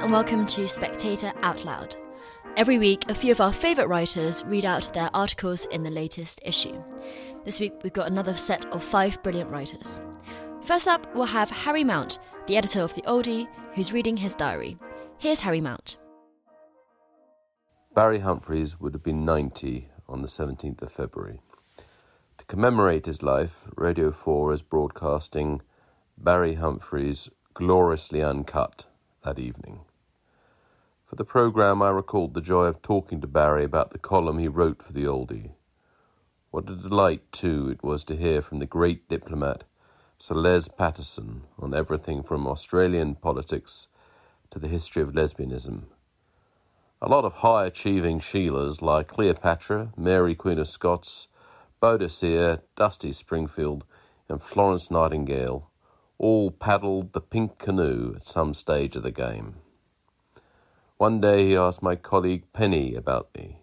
And welcome to Spectator Out Loud. Every week, a few of our favourite writers read out their articles in the latest issue. This week, we've got another set of five brilliant writers. First up, we'll have Harry Mount, the editor of The Oldie, who's reading his diary. Here's Harry Mount. Barry Humphries would have been 90 on the 17th of February. To commemorate his life, Radio 4 is broadcasting Barry Humphries Gloriously Uncut that evening. For the programme, I recalled the joy of talking to Barry about the column he wrote for the oldie. What a delight, too, it was to hear from the great diplomat, Sir Les Patterson, on everything from Australian politics to the history of lesbianism. A lot of high achieving Sheilas like Cleopatra, Mary Queen of Scots, Boadicea, Dusty Springfield, and Florence Nightingale all paddled the pink canoe at some stage of the game. One day he asked my colleague Penny about me.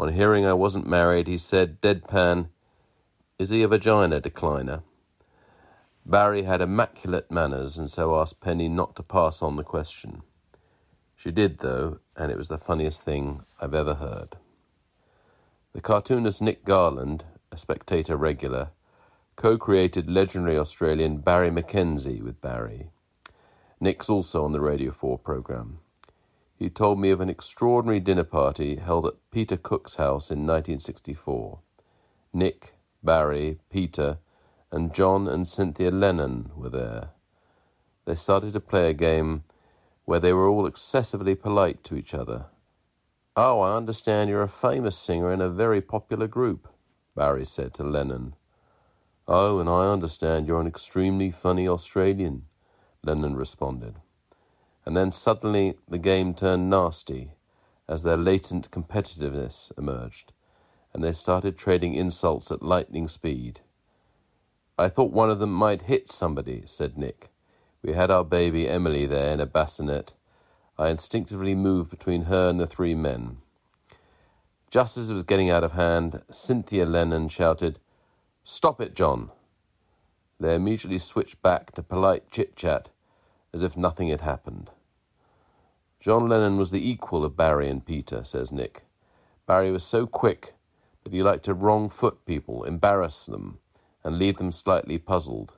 On hearing I wasn't married, he said, deadpan, Is he a vagina decliner? Barry had immaculate manners and so asked Penny not to pass on the question. She did, though, and it was the funniest thing I've ever heard. The cartoonist Nick Garland, a spectator regular, co created legendary Australian Barry McKenzie with Barry. Nick's also on the Radio 4 programme. He told me of an extraordinary dinner party held at Peter Cook's house in 1964. Nick, Barry, Peter, and John and Cynthia Lennon were there. They started to play a game where they were all excessively polite to each other. Oh, I understand you're a famous singer in a very popular group, Barry said to Lennon. Oh, and I understand you're an extremely funny Australian, Lennon responded. And then suddenly the game turned nasty as their latent competitiveness emerged, and they started trading insults at lightning speed. I thought one of them might hit somebody, said Nick. We had our baby Emily there in a bassinet. I instinctively moved between her and the three men. Just as it was getting out of hand, Cynthia Lennon shouted, Stop it, John. They immediately switched back to polite chit chat as if nothing had happened. John Lennon was the equal of Barry and Peter, says Nick. Barry was so quick that he liked to wrong foot people, embarrass them, and leave them slightly puzzled.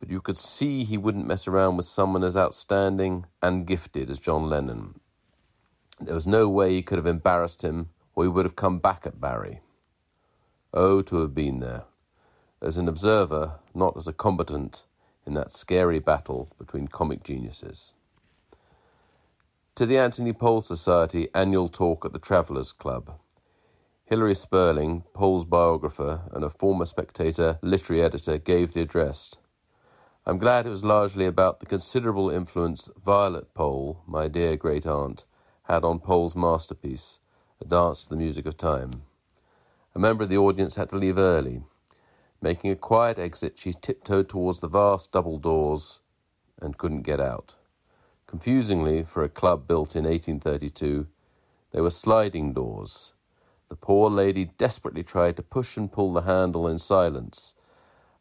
But you could see he wouldn't mess around with someone as outstanding and gifted as John Lennon. There was no way he could have embarrassed him, or he would have come back at Barry. Oh, to have been there, as an observer, not as a combatant in that scary battle between comic geniuses. To the Anthony Powell Society annual talk at the Travellers Club, Hilary Spurling, Powell's biographer and a former Spectator literary editor, gave the address. I'm glad it was largely about the considerable influence Violet Powell, my dear great aunt, had on Powell's masterpiece, A Dance to the Music of Time. A member of the audience had to leave early. Making a quiet exit, she tiptoed towards the vast double doors and couldn't get out. Confusingly, for a club built in 1832, they were sliding doors. The poor lady desperately tried to push and pull the handle in silence,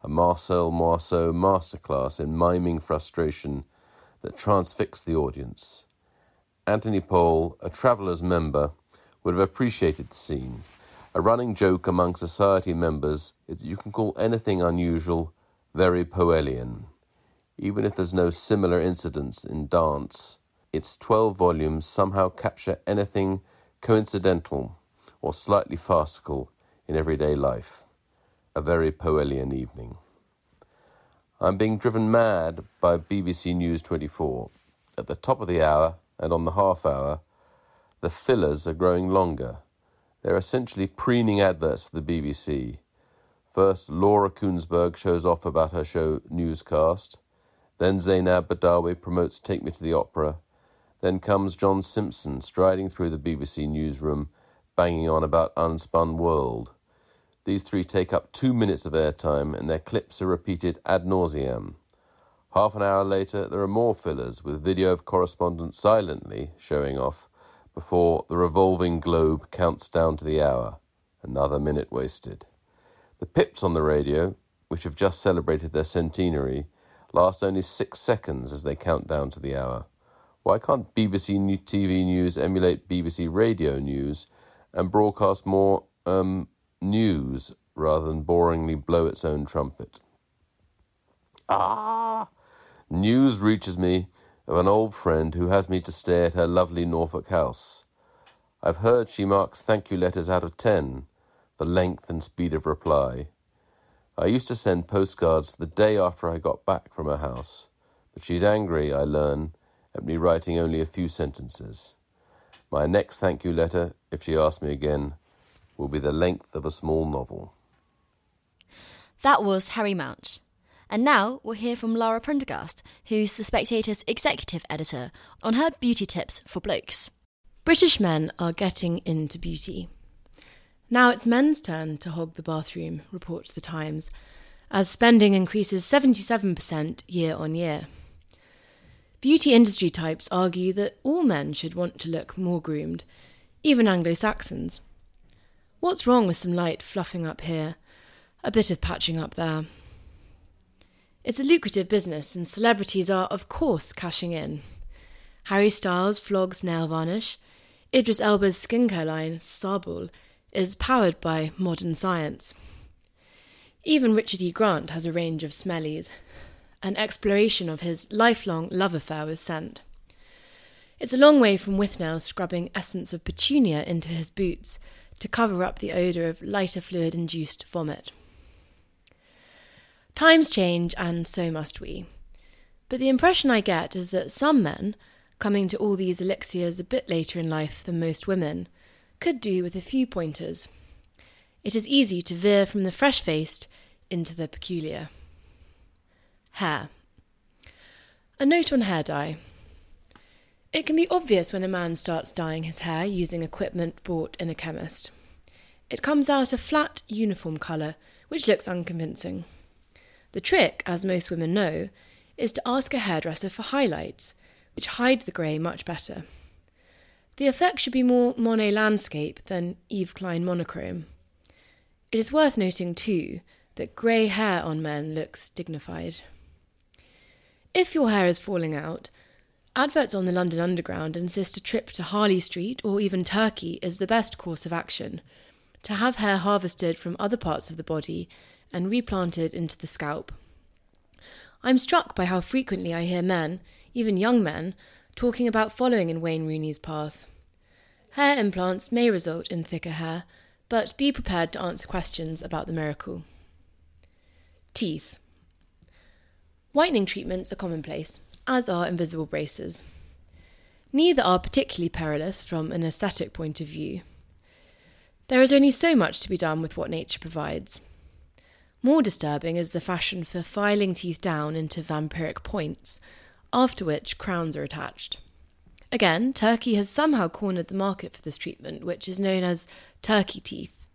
a Marcel Marceau masterclass in miming frustration that transfixed the audience. Anthony Powell, a Travellers' member, would have appreciated the scene. A running joke among society members is that you can call anything unusual very Powellian. Even if there's no similar incidents in dance, its 12 volumes somehow capture anything coincidental or slightly farcical in everyday life. A very Powellian evening. I'm being driven mad by BBC News 24. At the top of the hour and on the half hour, the fillers are growing longer. They're essentially preening adverts for the BBC. First, Laura Kuenssberg shows off about her show Newscast. Then Zeinab Badawi promotes Take Me to the Opera. Then comes John Simpson striding through the BBC newsroom, banging on about Unspun World. These three take up two minutes of airtime, and their clips are repeated ad nauseam. Half an hour later, there are more fillers with video of correspondents silently showing off before the revolving globe counts down to the hour. Another minute wasted. The pips on the radio, which have just celebrated their centenary, last only six seconds as they count down to the hour. Why can't BBC TV News emulate BBC Radio News and broadcast more um, news rather than boringly blow its own trumpet? Ah! News reaches me of an old friend who has me to stay at her lovely Norfolk house. I've heard she marks thank you letters out of ten for length and speed of reply. I used to send postcards the day after I got back from her house, but she's angry, I learn, at me writing only a few sentences. My next thank you letter, if she asks me again, will be the length of a small novel. That was Harry Mount. And now we'll hear from Lara Prendergast, who's The Spectator's executive editor, on her beauty tips for blokes. British men are getting into beauty. Now it's men's turn to hog the bathroom, reports The Times, as spending increases 77% year on year. Beauty industry types argue that all men should want to look more groomed, even Anglo Saxons. What's wrong with some light fluffing up here, a bit of patching up there? It's a lucrative business, and celebrities are, of course, cashing in. Harry Styles flogs nail varnish. Idris Elba's skincare line, Sabul, is powered by modern science. Even Richard E. Grant has a range of smellies, an exploration of his lifelong love affair with scent. It's a long way from Withnail scrubbing essence of petunia into his boots to cover up the odour of lighter fluid induced vomit. Times change, and so must we. But the impression I get is that some men, coming to all these elixirs a bit later in life than most women, could do with a few pointers. It is easy to veer from the fresh faced into the peculiar. Hair. A note on hair dye. It can be obvious when a man starts dyeing his hair using equipment bought in a chemist. It comes out a flat, uniform colour, which looks unconvincing. The trick, as most women know, is to ask a hairdresser for highlights, which hide the grey much better. The effect should be more Monet landscape than Yves Klein monochrome. It is worth noting, too, that grey hair on men looks dignified. If your hair is falling out, adverts on the London Underground insist a trip to Harley Street or even Turkey is the best course of action. To have hair harvested from other parts of the body and replanted into the scalp. I'm struck by how frequently I hear men, even young men, talking about following in Wayne Rooney's path. Hair implants may result in thicker hair, but be prepared to answer questions about the miracle. Teeth. Whitening treatments are commonplace, as are invisible braces. Neither are particularly perilous from an aesthetic point of view. There is only so much to be done with what nature provides. More disturbing is the fashion for filing teeth down into vampiric points, after which crowns are attached. Again, Turkey has somehow cornered the market for this treatment, which is known as turkey teeth.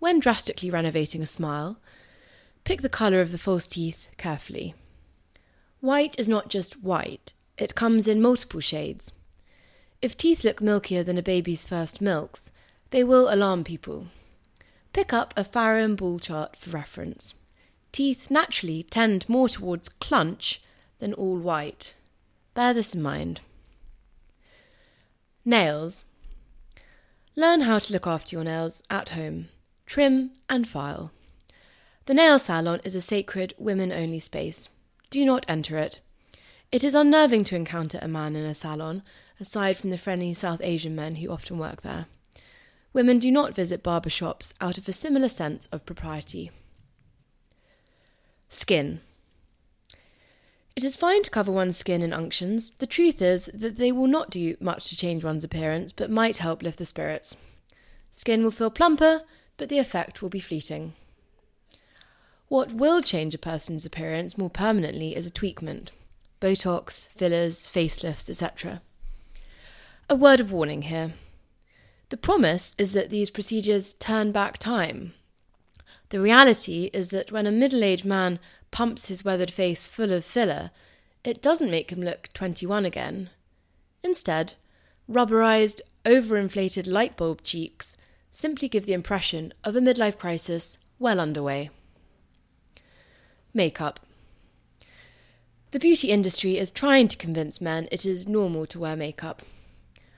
When drastically renovating a smile, pick the colour of the false teeth carefully. White is not just white, it comes in multiple shades. If teeth look milkier than a baby's first milks, they will alarm people. Pick up a Farrow and Ball chart for reference. Teeth naturally tend more towards clunch than all white. Bear this in mind. Nails. Learn how to look after your nails at home. Trim and file. The nail salon is a sacred women only space. Do not enter it. It is unnerving to encounter a man in a salon, aside from the friendly South Asian men who often work there. Women do not visit barber shops out of a similar sense of propriety. Skin. It is fine to cover one's skin in unctions. The truth is that they will not do much to change one's appearance, but might help lift the spirits. Skin will feel plumper, but the effect will be fleeting. What will change a person's appearance more permanently is a tweakment Botox, fillers, facelifts, etc. A word of warning here. The promise is that these procedures turn back time. The reality is that when a middle aged man pumps his weathered face full of filler, it doesn't make him look 21 again. Instead, rubberized, overinflated light bulb cheeks simply give the impression of a midlife crisis well underway. Makeup. The beauty industry is trying to convince men it is normal to wear makeup.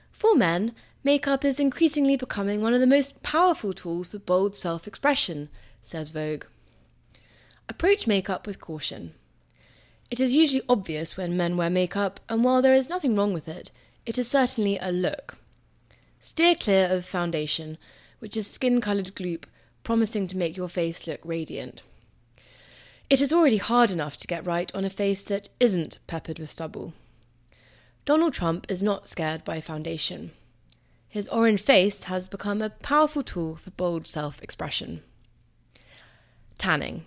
For men, makeup is increasingly becoming one of the most powerful tools for bold self expression, says Vogue. Approach makeup with caution. It is usually obvious when men wear makeup, and while there is nothing wrong with it, it is certainly a look. Steer clear of foundation, which is skin coloured gloop promising to make your face look radiant. It is already hard enough to get right on a face that isn't peppered with stubble. Donald Trump is not scared by foundation. His orange face has become a powerful tool for bold self expression. Tanning.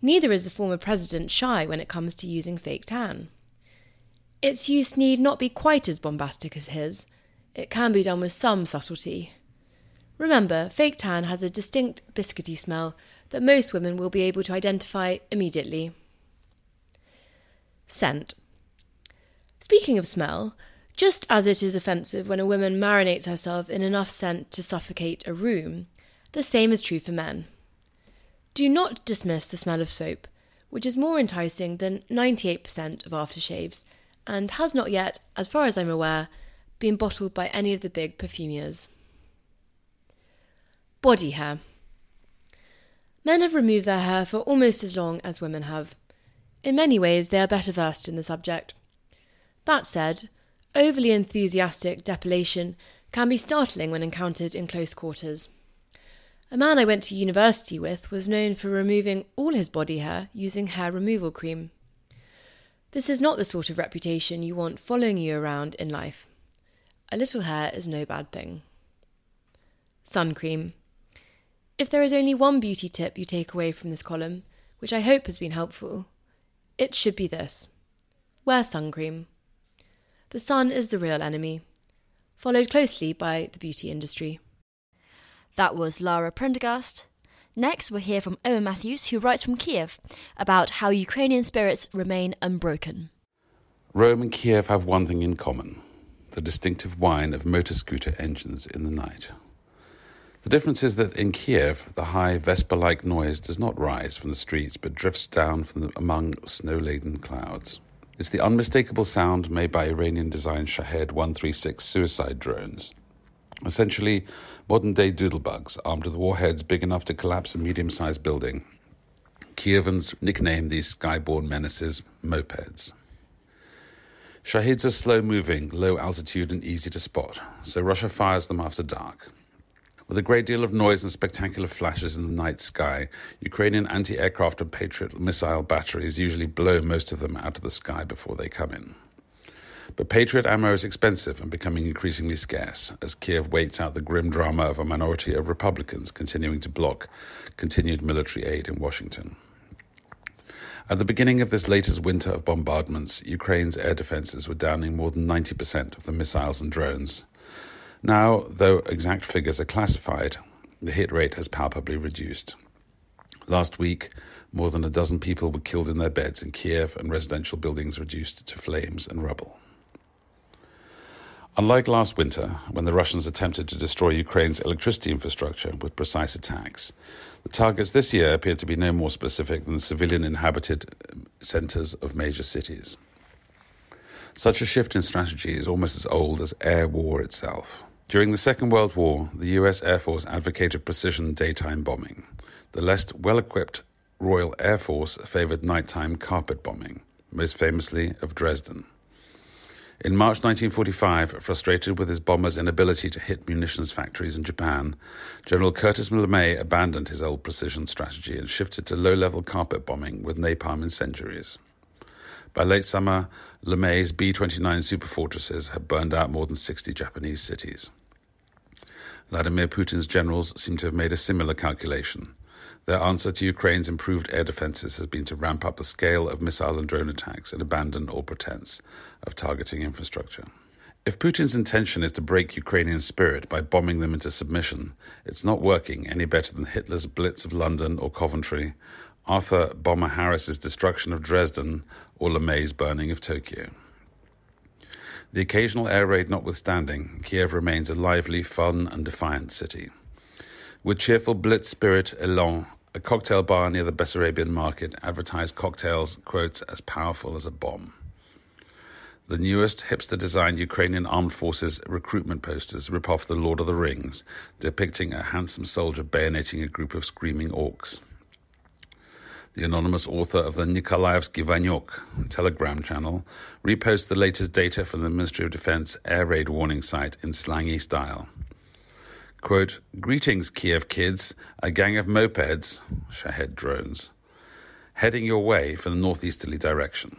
Neither is the former president shy when it comes to using fake tan. Its use need not be quite as bombastic as his. It can be done with some subtlety. Remember, fake tan has a distinct biscuity smell that most women will be able to identify immediately. Scent. Speaking of smell, just as it is offensive when a woman marinates herself in enough scent to suffocate a room, the same is true for men. Do not dismiss the smell of soap, which is more enticing than 98% of aftershaves and has not yet, as far as I'm aware, been bottled by any of the big perfumers. Body hair. Men have removed their hair for almost as long as women have. In many ways, they are better versed in the subject. That said, Overly enthusiastic depilation can be startling when encountered in close quarters. A man I went to university with was known for removing all his body hair using hair removal cream. This is not the sort of reputation you want following you around in life. A little hair is no bad thing. Sun cream. If there is only one beauty tip you take away from this column, which I hope has been helpful, it should be this wear sun cream. The sun is the real enemy, followed closely by the beauty industry. That was Lara Prendergast. Next, we'll hear from Owen Matthews, who writes from Kiev about how Ukrainian spirits remain unbroken. Rome and Kiev have one thing in common the distinctive whine of motor scooter engines in the night. The difference is that in Kiev, the high Vespa like noise does not rise from the streets but drifts down from the, among snow laden clouds. It's the unmistakable sound made by Iranian designed Shahed 136 suicide drones. Essentially, modern day doodlebugs armed with warheads big enough to collapse a medium sized building. Kievans nickname these skyborne menaces mopeds. Shaheds are slow moving, low altitude, and easy to spot, so Russia fires them after dark. With a great deal of noise and spectacular flashes in the night sky, Ukrainian anti aircraft and Patriot missile batteries usually blow most of them out of the sky before they come in. But Patriot ammo is expensive and becoming increasingly scarce as Kiev waits out the grim drama of a minority of Republicans continuing to block continued military aid in Washington. At the beginning of this latest winter of bombardments, Ukraine's air defenses were downing more than 90% of the missiles and drones now, though exact figures are classified, the hit rate has palpably reduced. Last week, more than a dozen people were killed in their beds in Kiev and residential buildings reduced to flames and rubble. Unlike last winter, when the Russians attempted to destroy Ukraine's electricity infrastructure with precise attacks, the targets this year appear to be no more specific than civilian inhabited um, centers of major cities. Such a shift in strategy is almost as old as air war itself. During the Second World War, the US Air Force advocated precision daytime bombing. The less well equipped Royal Air Force favored nighttime carpet bombing, most famously of Dresden. In March 1945, frustrated with his bombers' inability to hit munitions factories in Japan, General Curtis LeMay abandoned his old precision strategy and shifted to low level carpet bombing with napalm incendiaries. By late summer, LeMay's B 29 superfortresses had burned out more than 60 Japanese cities. Vladimir Putin's generals seem to have made a similar calculation. Their answer to Ukraine's improved air defenses has been to ramp up the scale of missile and drone attacks and abandon all pretense of targeting infrastructure. If Putin's intention is to break Ukrainian spirit by bombing them into submission, it's not working any better than Hitler's Blitz of London or Coventry, Arthur Bomber Harris's destruction of Dresden, or LeMay's burning of Tokyo. The occasional air raid notwithstanding, Kiev remains a lively, fun, and defiant city. With cheerful blitz spirit, Elan, a cocktail bar near the Bessarabian market advertised cocktails, quote, as powerful as a bomb. The newest hipster designed Ukrainian armed forces recruitment posters rip off The Lord of the Rings, depicting a handsome soldier bayoneting a group of screaming orcs. The anonymous author of the Nikolaevsky Vanyuk Telegram channel reposts the latest data from the Ministry of Defense air raid warning site in slangy style. Quote, Greetings, Kiev kids, a gang of mopeds, Shahed drones, heading your way from the northeasterly direction.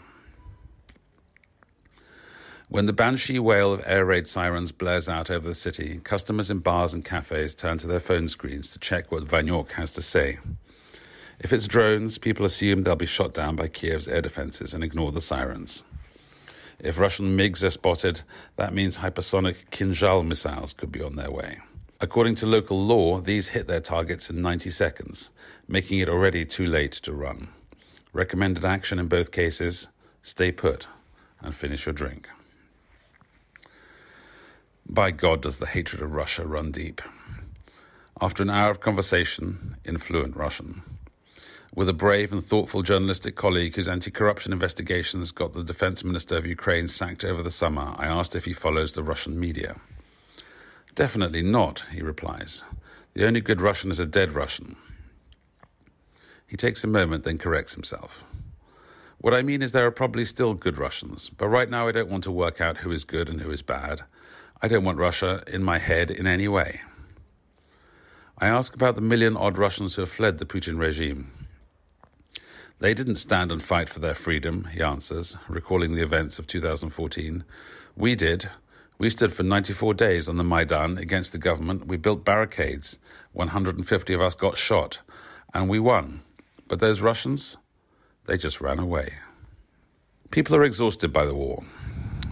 When the banshee wail of air raid sirens blares out over the city, customers in bars and cafes turn to their phone screens to check what Vanyuk has to say. If it's drones, people assume they'll be shot down by Kiev's air defenses and ignore the sirens. If Russian MiGs are spotted, that means hypersonic Kinjal missiles could be on their way. According to local lore, these hit their targets in 90 seconds, making it already too late to run. Recommended action in both cases stay put and finish your drink. By God, does the hatred of Russia run deep. After an hour of conversation in fluent Russian, with a brave and thoughtful journalistic colleague whose anti corruption investigations got the defense minister of Ukraine sacked over the summer, I asked if he follows the Russian media. Definitely not, he replies. The only good Russian is a dead Russian. He takes a moment, then corrects himself. What I mean is, there are probably still good Russians, but right now I don't want to work out who is good and who is bad. I don't want Russia in my head in any way. I ask about the million odd Russians who have fled the Putin regime. They didn't stand and fight for their freedom, he answers, recalling the events of 2014. We did. We stood for 94 days on the Maidan against the government. We built barricades. 150 of us got shot. And we won. But those Russians, they just ran away. People are exhausted by the war.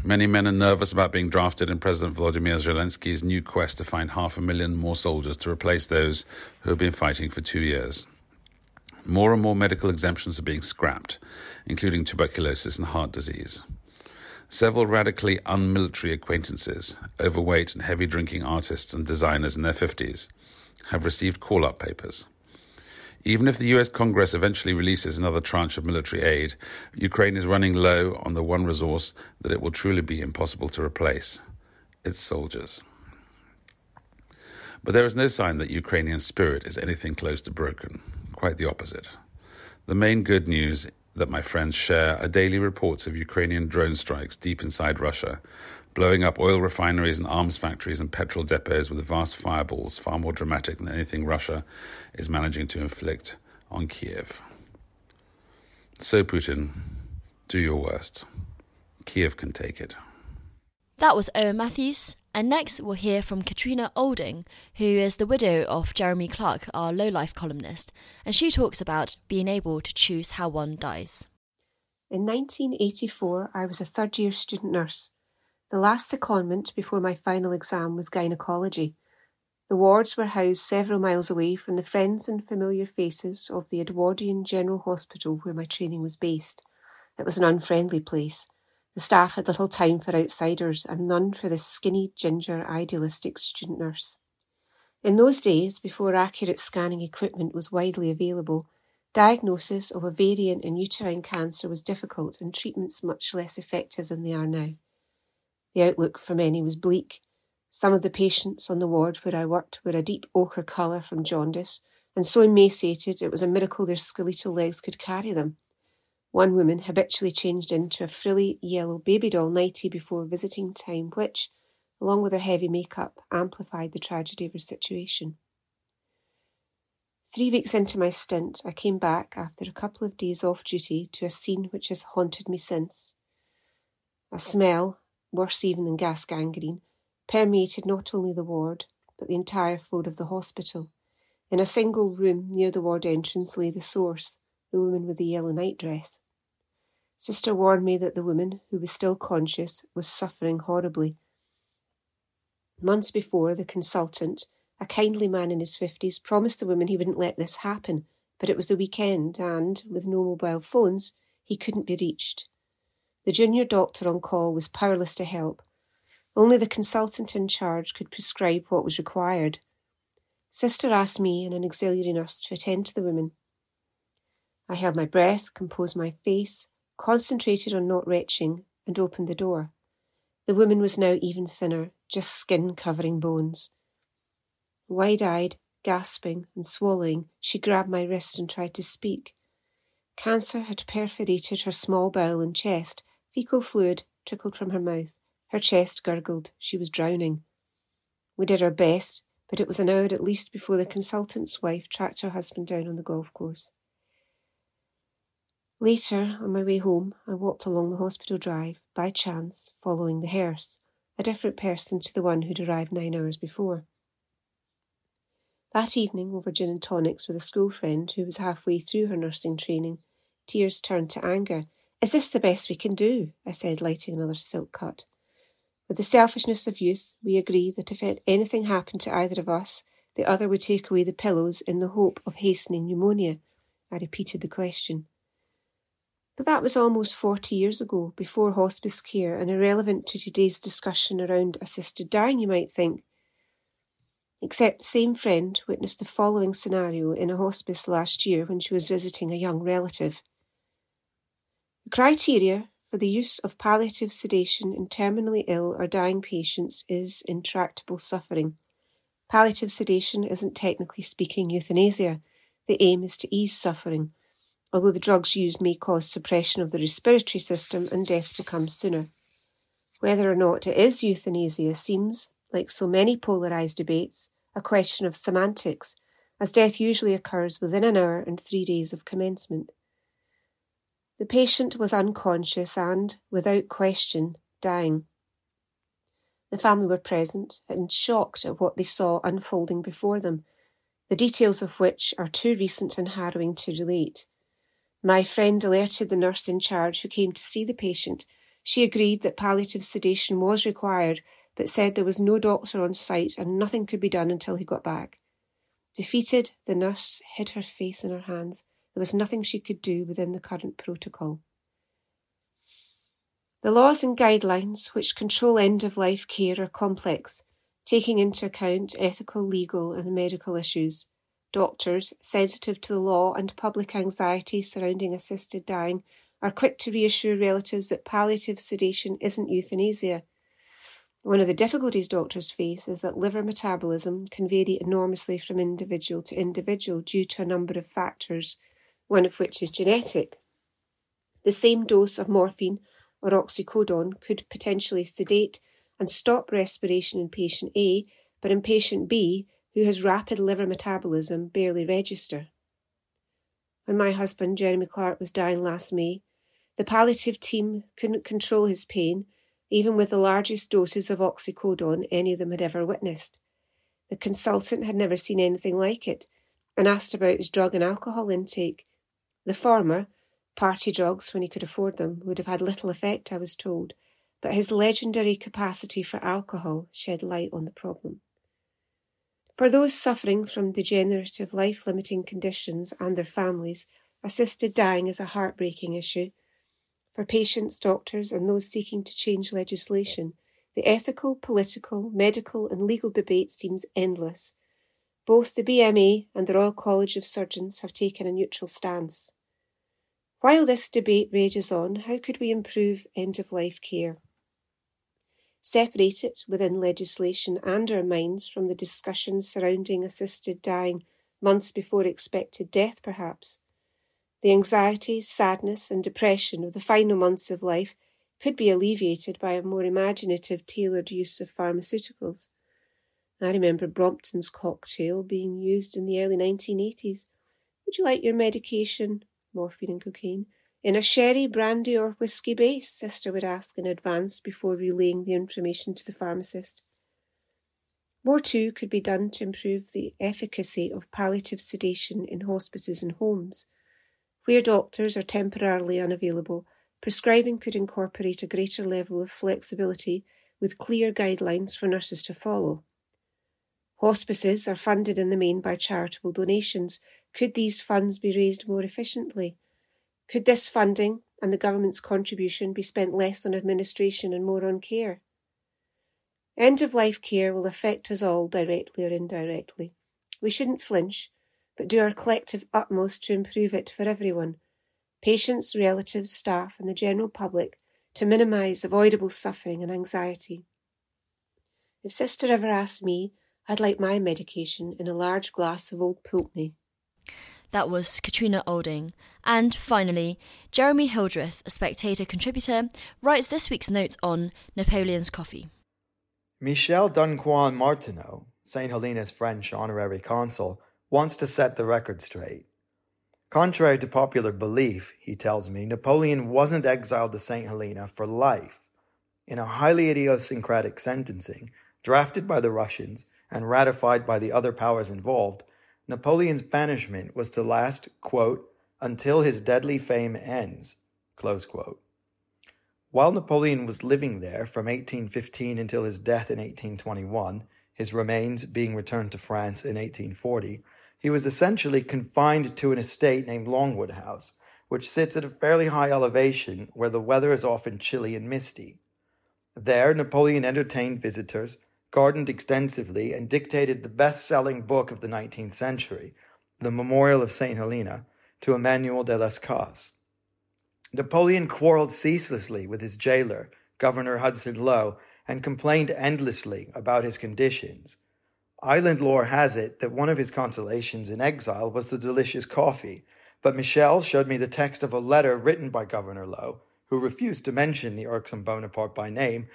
Many men are nervous about being drafted in President Volodymyr Zelensky's new quest to find half a million more soldiers to replace those who have been fighting for two years. More and more medical exemptions are being scrapped, including tuberculosis and heart disease. Several radically unmilitary acquaintances, overweight and heavy drinking artists and designers in their 50s, have received call up papers. Even if the US Congress eventually releases another tranche of military aid, Ukraine is running low on the one resource that it will truly be impossible to replace its soldiers. But there is no sign that Ukrainian spirit is anything close to broken. Quite the opposite. The main good news that my friends share are daily reports of Ukrainian drone strikes deep inside Russia, blowing up oil refineries and arms factories and petrol depots with vast fireballs far more dramatic than anything Russia is managing to inflict on Kiev. So, Putin, do your worst. Kiev can take it. That was Owen Matthews. And next, we'll hear from Catriona Olding, who is the widow of Jeremy Clarke, our low life columnist, and she talks about being able to choose how one dies. In 1984, I was a third year student nurse. The last secondment before my final exam was gynecology. The wards were housed several miles away from the friends and familiar faces of the Edwardian General Hospital where my training was based. It was an unfriendly place. The staff had little time for outsiders and none for the skinny, ginger, idealistic student nurse. In those days, before accurate scanning equipment was widely available, diagnosis of ovarian and uterine cancer was difficult and treatments much less effective than they are now. The outlook for many was bleak. Some of the patients on the ward where I worked were a deep ochre colour from jaundice, and so emaciated it was a miracle their skeletal legs could carry them. One woman habitually changed into a frilly yellow baby doll nightie before visiting time, which, along with her heavy makeup, amplified the tragedy of her situation. Three weeks into my stint, I came back after a couple of days off duty to a scene which has haunted me since. A smell, worse even than gas gangrene, permeated not only the ward, but the entire floor of the hospital. In a single room near the ward entrance lay the source, the woman with the yellow nightdress. Sister warned me that the woman, who was still conscious, was suffering horribly. Months before, the consultant, a kindly man in his fifties, promised the woman he wouldn't let this happen, but it was the weekend and, with no mobile phones, he couldn't be reached. The junior doctor on call was powerless to help. Only the consultant in charge could prescribe what was required. Sister asked me and an auxiliary nurse to attend to the woman. I held my breath, composed my face, concentrated on not retching, and opened the door. The woman was now even thinner, just skin covering bones. Wide eyed, gasping, and swallowing, she grabbed my wrist and tried to speak. Cancer had perforated her small bowel and chest. Fecal fluid trickled from her mouth. Her chest gurgled. She was drowning. We did our best, but it was an hour at least before the consultant's wife tracked her husband down on the golf course. Later, on my way home, I walked along the hospital drive, by chance, following the hearse, a different person to the one who'd arrived nine hours before. That evening, over gin and tonics with a school friend who was halfway through her nursing training, tears turned to anger. Is this the best we can do? I said, lighting another silk cut. With the selfishness of youth, we agreed that if anything happened to either of us, the other would take away the pillows in the hope of hastening pneumonia. I repeated the question. But that was almost 40 years ago, before hospice care, and irrelevant to today's discussion around assisted dying, you might think. Except the same friend witnessed the following scenario in a hospice last year when she was visiting a young relative. The criteria for the use of palliative sedation in terminally ill or dying patients is intractable suffering. Palliative sedation isn't technically speaking euthanasia. The aim is to ease suffering, although the drugs used may cause suppression of the respiratory system and death to come sooner. Whether or not it is euthanasia seems, like so many polarised debates, a question of semantics, as death usually occurs within an hour and three days of commencement. The patient was unconscious and, without question, dying. The family were present and shocked at what they saw unfolding before them, the details of which are too recent and harrowing to relate. My friend alerted the nurse in charge who came to see the patient. She agreed that palliative sedation was required, but said there was no doctor on site and nothing could be done until he got back. Defeated, the nurse hid her face in her hands. There was nothing she could do within the current protocol. The laws and guidelines which control end of life care are complex, taking into account ethical, legal, and medical issues. Doctors, sensitive to the law and public anxiety surrounding assisted dying, are quick to reassure relatives that palliative sedation isn't euthanasia. One of the difficulties doctors face is that liver metabolism can vary enormously from individual to individual due to a number of factors, one of which is genetic. The same dose of morphine or oxycodone could potentially sedate and stop respiration in patient A, but in patient B, who has rapid liver metabolism, barely register. When my husband, Jeremy Clarke, was dying last May, the palliative team couldn't control his pain, even with the largest doses of oxycodone any of them had ever witnessed. The consultant had never seen anything like it and asked about his drug and alcohol intake. The former, party drugs when he could afford them, would have had little effect, I was told, but his legendary capacity for alcohol shed light on the problem. For those suffering from degenerative life limiting conditions and their families, assisted dying is a heartbreaking issue. For patients, doctors, and those seeking to change legislation, the ethical, political, medical, and legal debate seems endless. Both the BMA and the Royal College of Surgeons have taken a neutral stance. While this debate rages on, how could we improve end of life care? Separate it within legislation and our minds from the discussions surrounding assisted dying months before expected death, perhaps. The anxiety, sadness, and depression of the final months of life could be alleviated by a more imaginative, tailored use of pharmaceuticals. I remember Brompton's cocktail being used in the early 1980s. Would you like your medication, morphine and cocaine, in a sherry, brandy, or whisky base? Sister would ask in advance before relaying the information to the pharmacist. More too could be done to improve the efficacy of palliative sedation in hospices and homes. Where doctors are temporarily unavailable, prescribing could incorporate a greater level of flexibility with clear guidelines for nurses to follow. Hospices are funded in the main by charitable donations. Could these funds be raised more efficiently? Could this funding and the government's contribution be spent less on administration and more on care? End of life care will affect us all directly or indirectly. We shouldn't flinch, but do our collective utmost to improve it for everyone patients, relatives, staff, and the general public to minimise avoidable suffering and anxiety. If Sister ever asked me, I'd like my medication in a large glass of old pulteney. That was Catriona Olding. And finally, Jeremy Hildreth, a Spectator contributor, writes this week's notes on Napoleon's coffee. Michel Dancoisne-Martineau, St. Helena's French honorary consul, wants to set the record straight. Contrary to popular belief, he tells me, Napoleon wasn't exiled to St. Helena for life. In a highly idiosyncratic sentencing, drafted by the Russians and ratified by the other powers involved, Napoleon's banishment was to last, quote, until his deadly fame ends, close quote. While Napoleon was living there from 1815 until his death in 1821, his remains being returned to France in 1840, he was essentially confined to an estate named Longwood House, which sits at a fairly high elevation where the weather is often chilly and misty. There, Napoleon entertained visitors, gardened extensively, and dictated the best selling book of the 19th century, The Memorial of St. Helena, to Emmanuel de Las Cases. Napoleon quarreled ceaselessly with his jailer, Governor Hudson Lowe, and complained endlessly about his conditions. Island lore has it that one of his consolations in exile was the delicious coffee, but Michel showed me the text of a letter written by Governor Lowe, who refused to mention the irksome Bonaparte by name,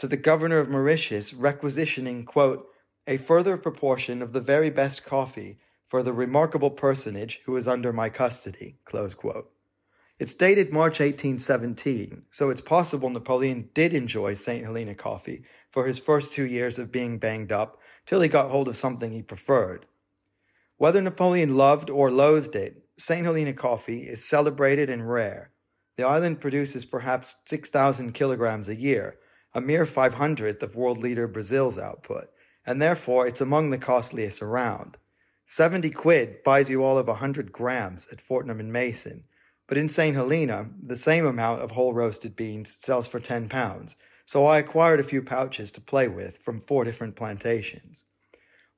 to the governor of Mauritius, requisitioning, quote, a further proportion of the very best coffee for the remarkable personage who is under my custody, close quote. It's dated March 1817, so it's possible Napoleon did enjoy St. Helena coffee for his first two years of being banged up till he got hold of something he preferred. Whether Napoleon loved or loathed it, St. Helena coffee is celebrated and rare. The island produces perhaps 6,000 kilograms a year, a mere 500th of world leader Brazil's output, and therefore it's among the costliest around. 70 quid buys you all of 100 grams at Fortnum and Mason, but in St. Helena, the same amount of whole roasted beans sells for 10 pounds, so I acquired a few pouches to play with from four different plantations.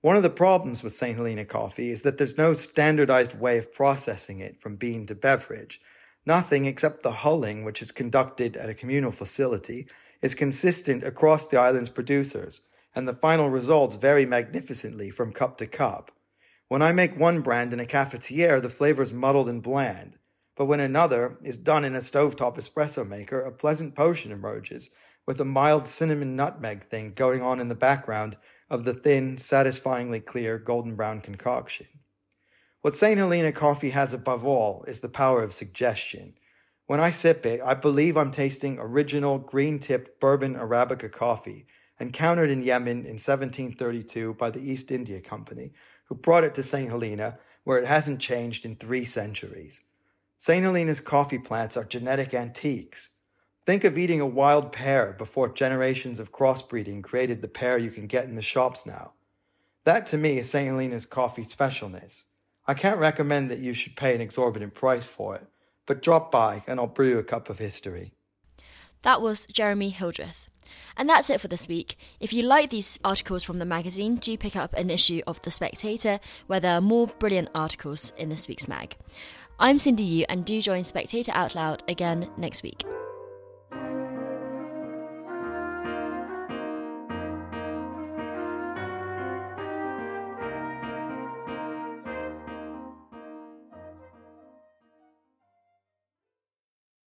One of the problems with St. Helena coffee is that there's no standardized way of processing it from bean to beverage. Nothing except the hulling, which is conducted at a communal facility, is consistent across the island's producers, and the final results vary magnificently from cup to cup. When I make one brand in a cafetiere, the flavor is muddled and bland but when another is done in a stovetop espresso maker, a pleasant potion emerges, with a mild cinnamon nutmeg thing going on in the background of the thin, satisfyingly clear golden brown concoction. What St. Helena coffee has above all is the power of suggestion. When I sip it, I believe I'm tasting original green tipped bourbon Arabica coffee, encountered in Yemen in 1732 by the East India Company, who brought it to St. Helena, where it hasn't changed in three centuries. St. Helena's coffee plants are genetic antiques. Think of eating a wild pear before generations of crossbreeding created the pear you can get in the shops now. That to me is St. Helena's coffee specialness. I can't recommend that you should pay an exorbitant price for it, but drop by and I'll brew a cup of history. That was Jeremy Hildreth. And that's it for this week. If you like these articles from the magazine, do pick up an issue of The Spectator, where there are more brilliant articles in this week's mag. I'm Cindy Yu, and do join Spectator Out Loud again next week.